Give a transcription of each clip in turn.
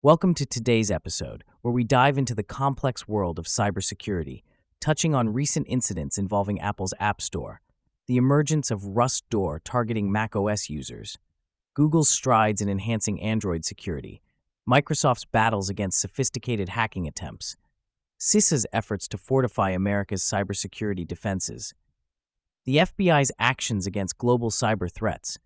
Welcome to today's episode, where we dive into the complex world of cybersecurity, touching on recent incidents involving Apple's App Store, the emergence of RustDoor targeting macOS users, Google's strides in enhancing Android security, Microsoft's battles against sophisticated hacking attempts, CISA's efforts to fortify America's cybersecurity defenses, the FBI's actions against global cyber threats,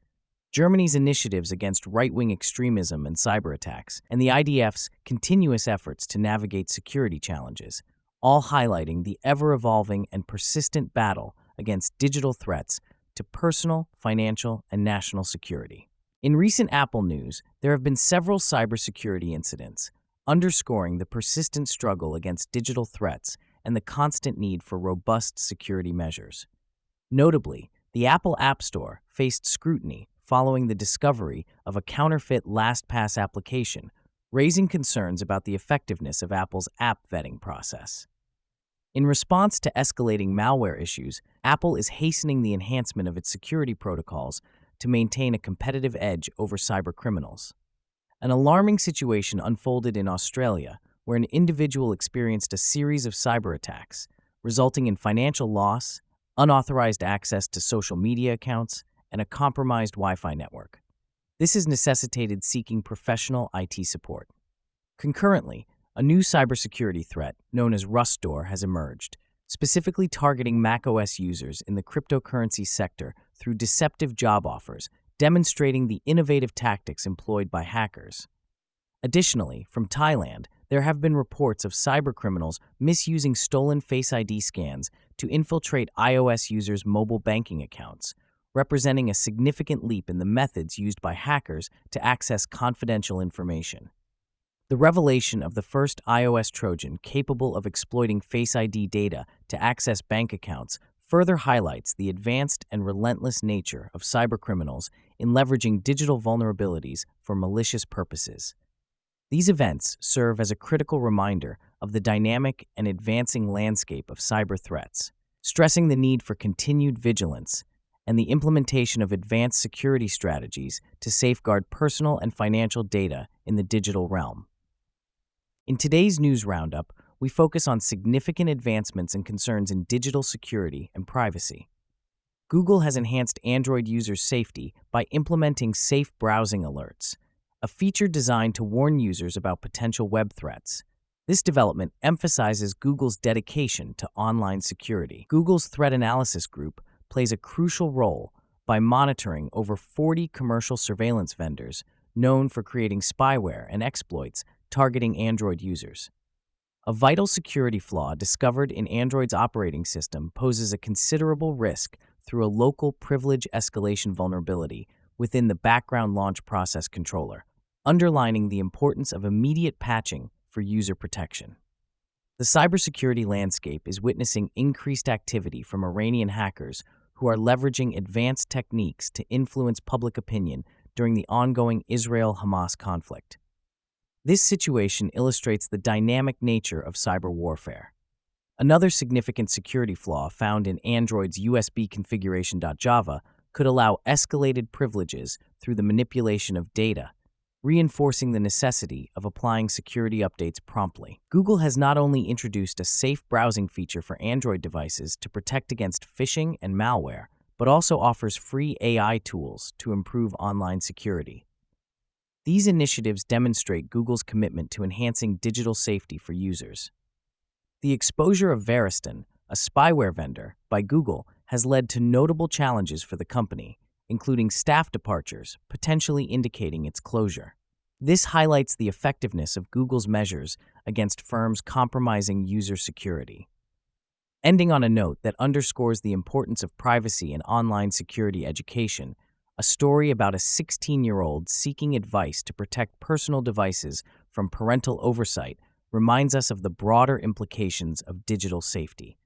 Germany's initiatives against right wing extremism and cyber attacks, and the IDF's continuous efforts to navigate security challenges, all highlighting the ever evolving and persistent battle against digital threats to personal, financial, and national security. In recent Apple news, there have been several cybersecurity incidents, underscoring the persistent struggle against digital threats and the constant need for robust security measures. Notably, the Apple App Store faced scrutiny following the discovery of a counterfeit LastPass application, raising concerns about the effectiveness of Apple's app vetting process. In response to escalating malware issues, Apple is hastening the enhancement of its security protocols to maintain a competitive edge over cybercriminals. An alarming situation unfolded in Australia where an individual experienced a series of cyber attacks, resulting in financial loss, unauthorized access to social media accounts, and a compromised Wi Fi network. This has necessitated seeking professional IT support. Concurrently, a new cybersecurity threat known as RustDoor has emerged, specifically targeting macOS users in the cryptocurrency sector through deceptive job offers, demonstrating the innovative tactics employed by hackers. Additionally, from Thailand, there have been reports of cybercriminals misusing stolen Face ID scans to infiltrate iOS users' mobile banking accounts, representing a significant leap in the methods used by hackers to access confidential information. The revelation of the first iOS Trojan capable of exploiting Face ID data to access bank accounts further highlights the advanced and relentless nature of cybercriminals in leveraging digital vulnerabilities for malicious purposes. These events serve as a critical reminder of the dynamic and advancing landscape of cyber threats, stressing the need for continued vigilance and the implementation of advanced security strategies to safeguard personal and financial data in the digital realm. In today's news roundup, we focus on significant advancements and concerns in digital security and privacy. Google has enhanced Android users' safety by implementing safe browsing alerts, a feature designed to warn users about potential web threats. This development emphasizes Google's dedication to online security. Google's Threat Analysis Group plays a crucial role by monitoring over 40 commercial surveillance vendors known for creating spyware and exploits targeting Android users. A vital security flaw discovered in Android's operating system poses a considerable risk through a local privilege escalation vulnerability within the background launch process controller, underlining the importance of immediate patching for user protection. The cybersecurity landscape is witnessing increased activity from Iranian hackers who are leveraging advanced techniques to influence public opinion during the ongoing Israel Hamas conflict. This situation illustrates the dynamic nature of cyber warfare. Another significant security flaw found in Android's USB configuration.java could allow escalated privileges through the manipulation of data reinforcing the necessity of applying security updates promptly. Google has not only introduced a safe browsing feature for Android devices to protect against phishing and malware, but also offers free AI tools to improve online security. These initiatives demonstrate Google's commitment to enhancing digital safety for users. The exposure of Variston, a spyware vendor, by Google has led to notable challenges for the company, including staff departures, potentially indicating its closure. This highlights the effectiveness of Google's measures against firms compromising user security. Ending on a note that underscores the importance of privacy and online security education, a story about a 16 year old seeking advice to protect personal devices from parental oversight reminds us of the broader implications of digital safety.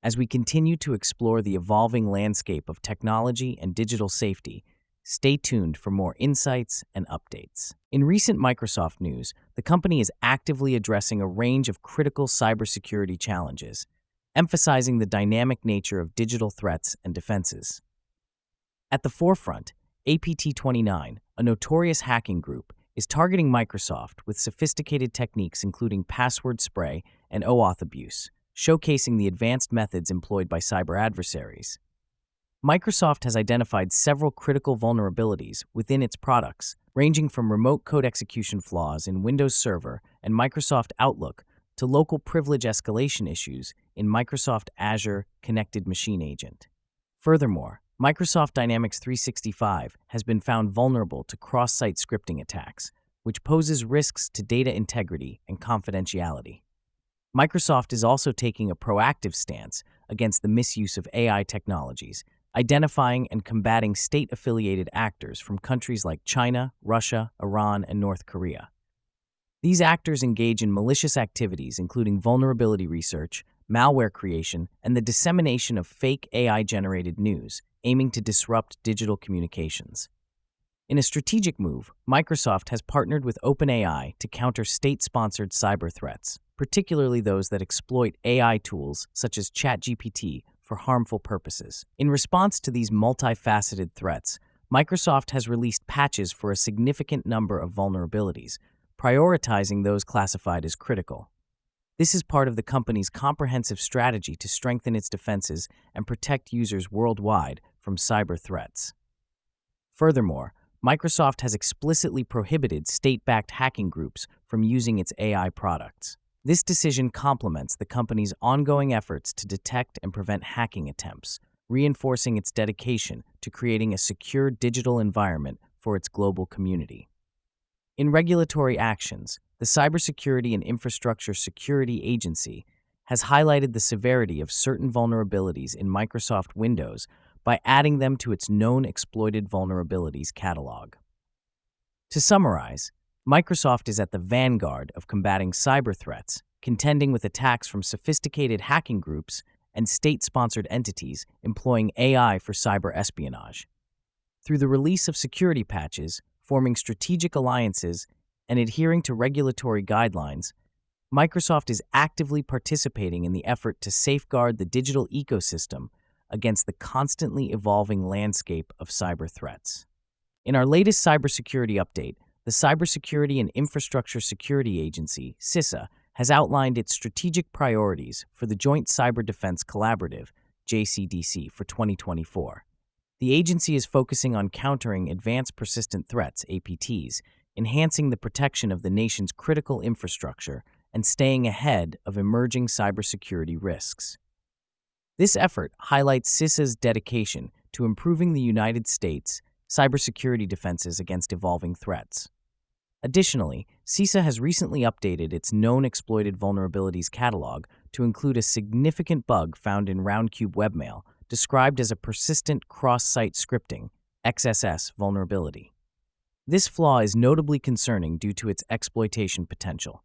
As we continue to explore the evolving landscape of technology and digital safety, stay tuned for more insights and updates. In recent Microsoft news, the company is actively addressing a range of critical cybersecurity challenges, emphasizing the dynamic nature of digital threats and defenses. At the forefront, APT 29, a notorious hacking group, is targeting Microsoft with sophisticated techniques including password spray and OAuth abuse, showcasing the advanced methods employed by cyber adversaries. Microsoft has identified several critical vulnerabilities within its products, ranging from remote code execution flaws in Windows Server and Microsoft Outlook to local privilege escalation issues in Microsoft Azure Connected Machine Agent. Furthermore, Microsoft Dynamics 365 has been found vulnerable to cross site scripting attacks, which poses risks to data integrity and confidentiality. Microsoft is also taking a proactive stance against the misuse of AI technologies, identifying and combating state affiliated actors from countries like China, Russia, Iran, and North Korea. These actors engage in malicious activities, including vulnerability research, malware creation, and the dissemination of fake AI generated news, aiming to disrupt digital communications. In a strategic move, Microsoft has partnered with OpenAI to counter state sponsored cyber threats, particularly those that exploit AI tools such as ChatGPT for harmful purposes. In response to these multifaceted threats, Microsoft has released patches for a significant number of vulnerabilities, prioritizing those classified as critical. This is part of the company's comprehensive strategy to strengthen its defenses and protect users worldwide from cyber threats. Furthermore, Microsoft has explicitly prohibited state backed hacking groups from using its AI products. This decision complements the company's ongoing efforts to detect and prevent hacking attempts, reinforcing its dedication to creating a secure digital environment for its global community. In regulatory actions, the Cybersecurity and Infrastructure Security Agency has highlighted the severity of certain vulnerabilities in Microsoft Windows by adding them to its known exploited vulnerabilities catalog. To summarize, Microsoft is at the vanguard of combating cyber threats, contending with attacks from sophisticated hacking groups and state sponsored entities employing AI for cyber espionage. Through the release of security patches, forming strategic alliances, and adhering to regulatory guidelines, Microsoft is actively participating in the effort to safeguard the digital ecosystem against the constantly evolving landscape of cyber threats. In our latest cybersecurity update, the Cybersecurity and Infrastructure Security Agency, CISA, has outlined its strategic priorities for the Joint Cyber Defense Collaborative, JCDC, for 2024. The agency is focusing on countering advanced persistent threats, APTs, enhancing the protection of the nation's critical infrastructure, and staying ahead of emerging cybersecurity risks. This effort highlights CISA's dedication to improving the United States' cybersecurity defenses against evolving threats. Additionally, CISA has recently updated its known exploited vulnerabilities catalog to include a significant bug found in Roundcube webmail described as a persistent cross-site scripting XSS vulnerability. This flaw is notably concerning due to its exploitation potential.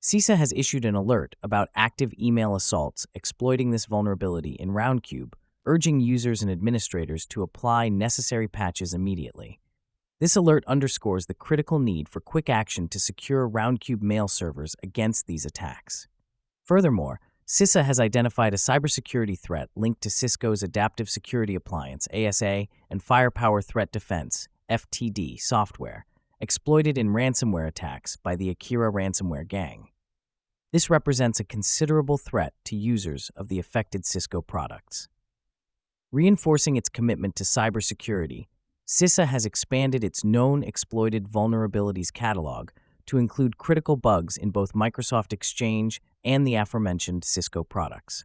CISA has issued an alert about active email assaults exploiting this vulnerability in Roundcube, urging users and administrators to apply necessary patches immediately. This alert underscores the critical need for quick action to secure Roundcube mail servers against these attacks. Furthermore, CISA has identified a cybersecurity threat linked to Cisco's Adaptive Security Appliance, ASA, and Firepower Threat Defense, FTD, software, exploited in ransomware attacks by the Akira ransomware gang. This represents a considerable threat to users of the affected Cisco products. Reinforcing its commitment to cybersecurity, CISA has expanded its known exploited vulnerabilities catalog to include critical bugs in both Microsoft Exchange and the aforementioned Cisco products.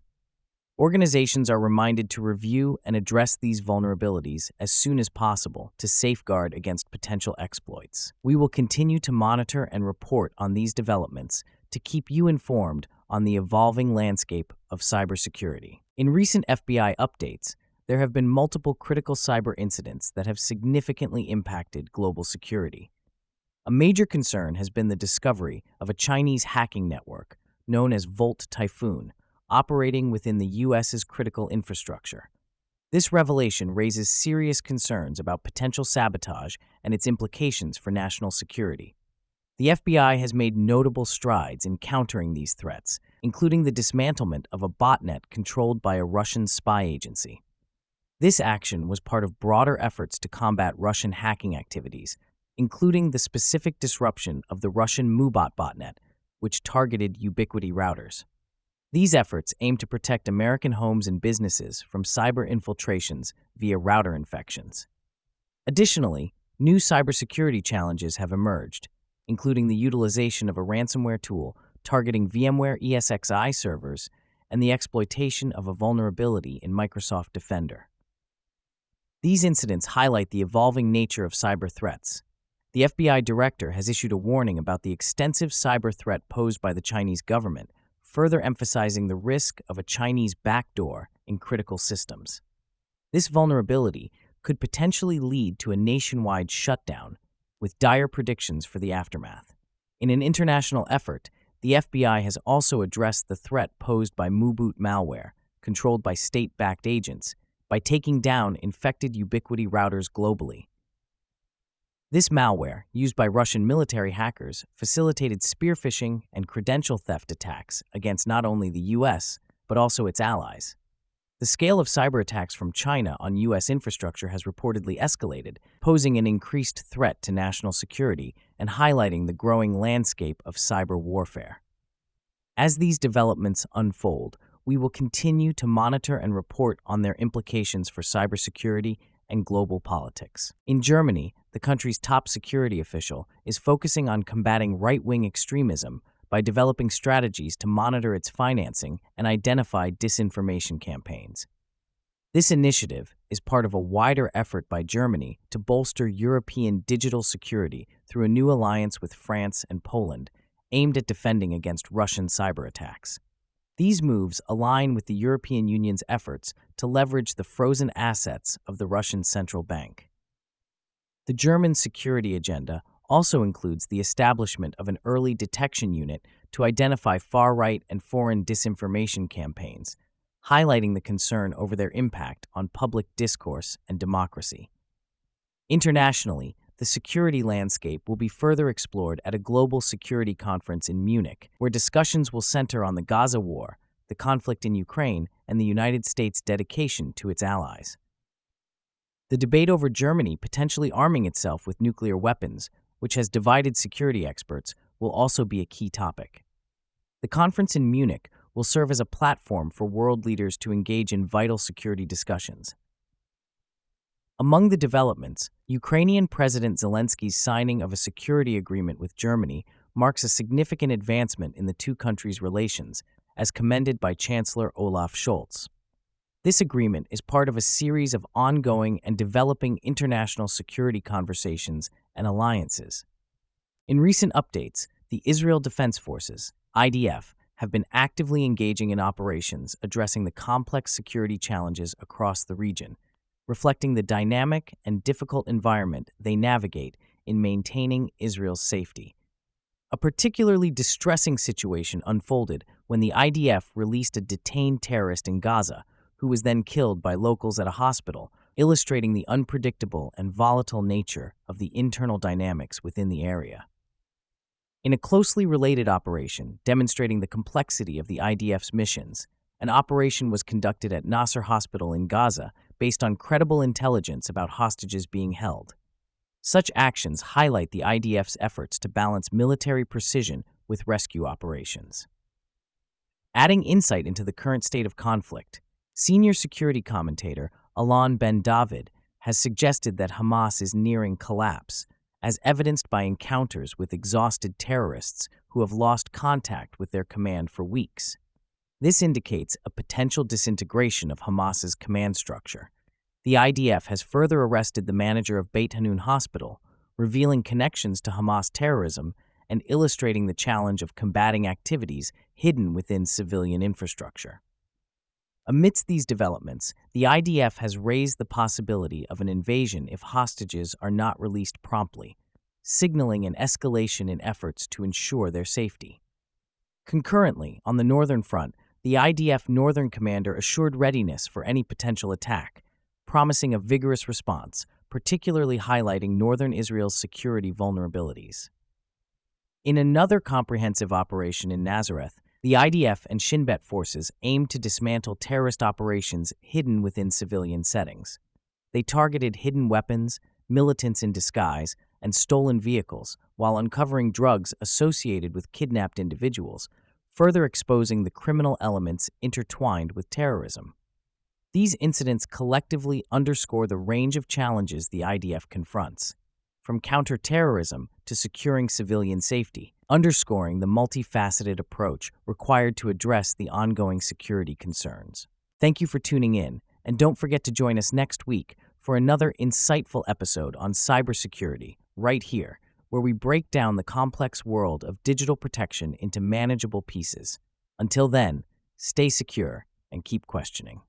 Organizations are reminded to review and address these vulnerabilities as soon as possible to safeguard against potential exploits. We will continue to monitor and report on these developments to keep you informed on the evolving landscape of cybersecurity. In recent FBI updates, there have been multiple critical cyber incidents that have significantly impacted global security. A major concern has been the discovery of a Chinese hacking network known as Volt Typhoon, operating within the U.S.'s critical infrastructure. This revelation raises serious concerns about potential sabotage and its implications for national security. The FBI has made notable strides in countering these threats, including the dismantlement of a botnet controlled by a Russian spy agency. This action was part of broader efforts to combat Russian hacking activities, including the specific disruption of the Russian Moobot botnet, which targeted Ubiquiti routers. These efforts aim to protect American homes and businesses from cyber infiltrations via router infections. Additionally, new cybersecurity challenges have emerged, including the utilization of a ransomware tool targeting VMware ESXi servers and the exploitation of a vulnerability in Microsoft Defender. These incidents highlight the evolving nature of cyber threats. The FBI director has issued a warning about the extensive cyber threat posed by the Chinese government, further emphasizing the risk of a Chinese backdoor in critical systems. This vulnerability could potentially lead to a nationwide shutdown, with dire predictions for the aftermath. In an international effort, the FBI has also addressed the threat posed by Moobot malware, controlled by state backed agents, by taking down infected Ubiquiti routers globally. This malware, used by Russian military hackers, facilitated spear phishing and credential theft attacks against not only the US, but also its allies. The scale of cyber attacks from China on U.S. infrastructure has reportedly escalated, posing an increased threat to national security and highlighting the growing landscape of cyber warfare. As these developments unfold, we will continue to monitor and report on their implications for cybersecurity and global politics. In Germany, the country's top security official is focusing on combating right wing extremism by developing strategies to monitor its financing and identify disinformation campaigns. This initiative is part of a wider effort by Germany to bolster European digital security through a new alliance with France and Poland aimed at defending against Russian cyber attacks. These moves align with the European Union's efforts to leverage the frozen assets of the Russian central bank. The German security agenda also includes the establishment of an early detection unit to identify far right and foreign disinformation campaigns, highlighting the concern over their impact on public discourse and democracy. Internationally, the security landscape will be further explored at a global security conference in Munich, where discussions will center on the Gaza war, the conflict in Ukraine, and the United States' dedication to its allies. The debate over Germany potentially arming itself with nuclear weapons, which has divided security experts, will also be a key topic. The conference in Munich will serve as a platform for world leaders to engage in vital security discussions. Among the developments, Ukrainian President Zelensky's signing of a security agreement with Germany marks a significant advancement in the two countries' relations, as commended by Chancellor Olaf Scholz. This agreement is part of a series of ongoing and developing international security conversations and alliances. In recent updates, the Israel Defense Forces, IDF, have been actively engaging in operations addressing the complex security challenges across the region reflecting the dynamic and difficult environment they navigate in maintaining Israel's safety. A particularly distressing situation unfolded when the IDF released a detained terrorist in Gaza who was then killed by locals at a hospital, illustrating the unpredictable and volatile nature of the internal dynamics within the area. In a closely related operation demonstrating the complexity of the IDF's missions, an operation was conducted at Nasser Hospital in Gaza based on credible intelligence about hostages being held. Such actions highlight the IDF's efforts to balance military precision with rescue operations. Adding insight into the current state of conflict, senior security commentator Alon Ben David has suggested that Hamas is nearing collapse, as evidenced by encounters with exhausted terrorists who have lost contact with their command for weeks. This indicates a potential disintegration of Hamas's command structure. The IDF has further arrested the manager of Beit Hanun Hospital, revealing connections to Hamas terrorism and illustrating the challenge of combating activities hidden within civilian infrastructure. Amidst these developments, the IDF has raised the possibility of an invasion if hostages are not released promptly, signaling an escalation in efforts to ensure their safety. Concurrently, on the Northern Front, the IDF Northern Commander assured readiness for any potential attack, promising a vigorous response, particularly highlighting northern Israel's security vulnerabilities. In another comprehensive operation in Nazareth, the IDF and Shin Bet forces aimed to dismantle terrorist operations hidden within civilian settings. They targeted hidden weapons, militants in disguise, and stolen vehicles while uncovering drugs associated with kidnapped individuals, further exposing the criminal elements intertwined with terrorism. These incidents collectively underscore the range of challenges the IDF confronts, from counterterrorism to securing civilian safety, underscoring the multifaceted approach required to address the ongoing security concerns. Thank you for tuning in, and don't forget to join us next week for another insightful episode on cybersecurity, right here, where we break down the complex world of digital protection into manageable pieces. Until then, stay secure and keep questioning.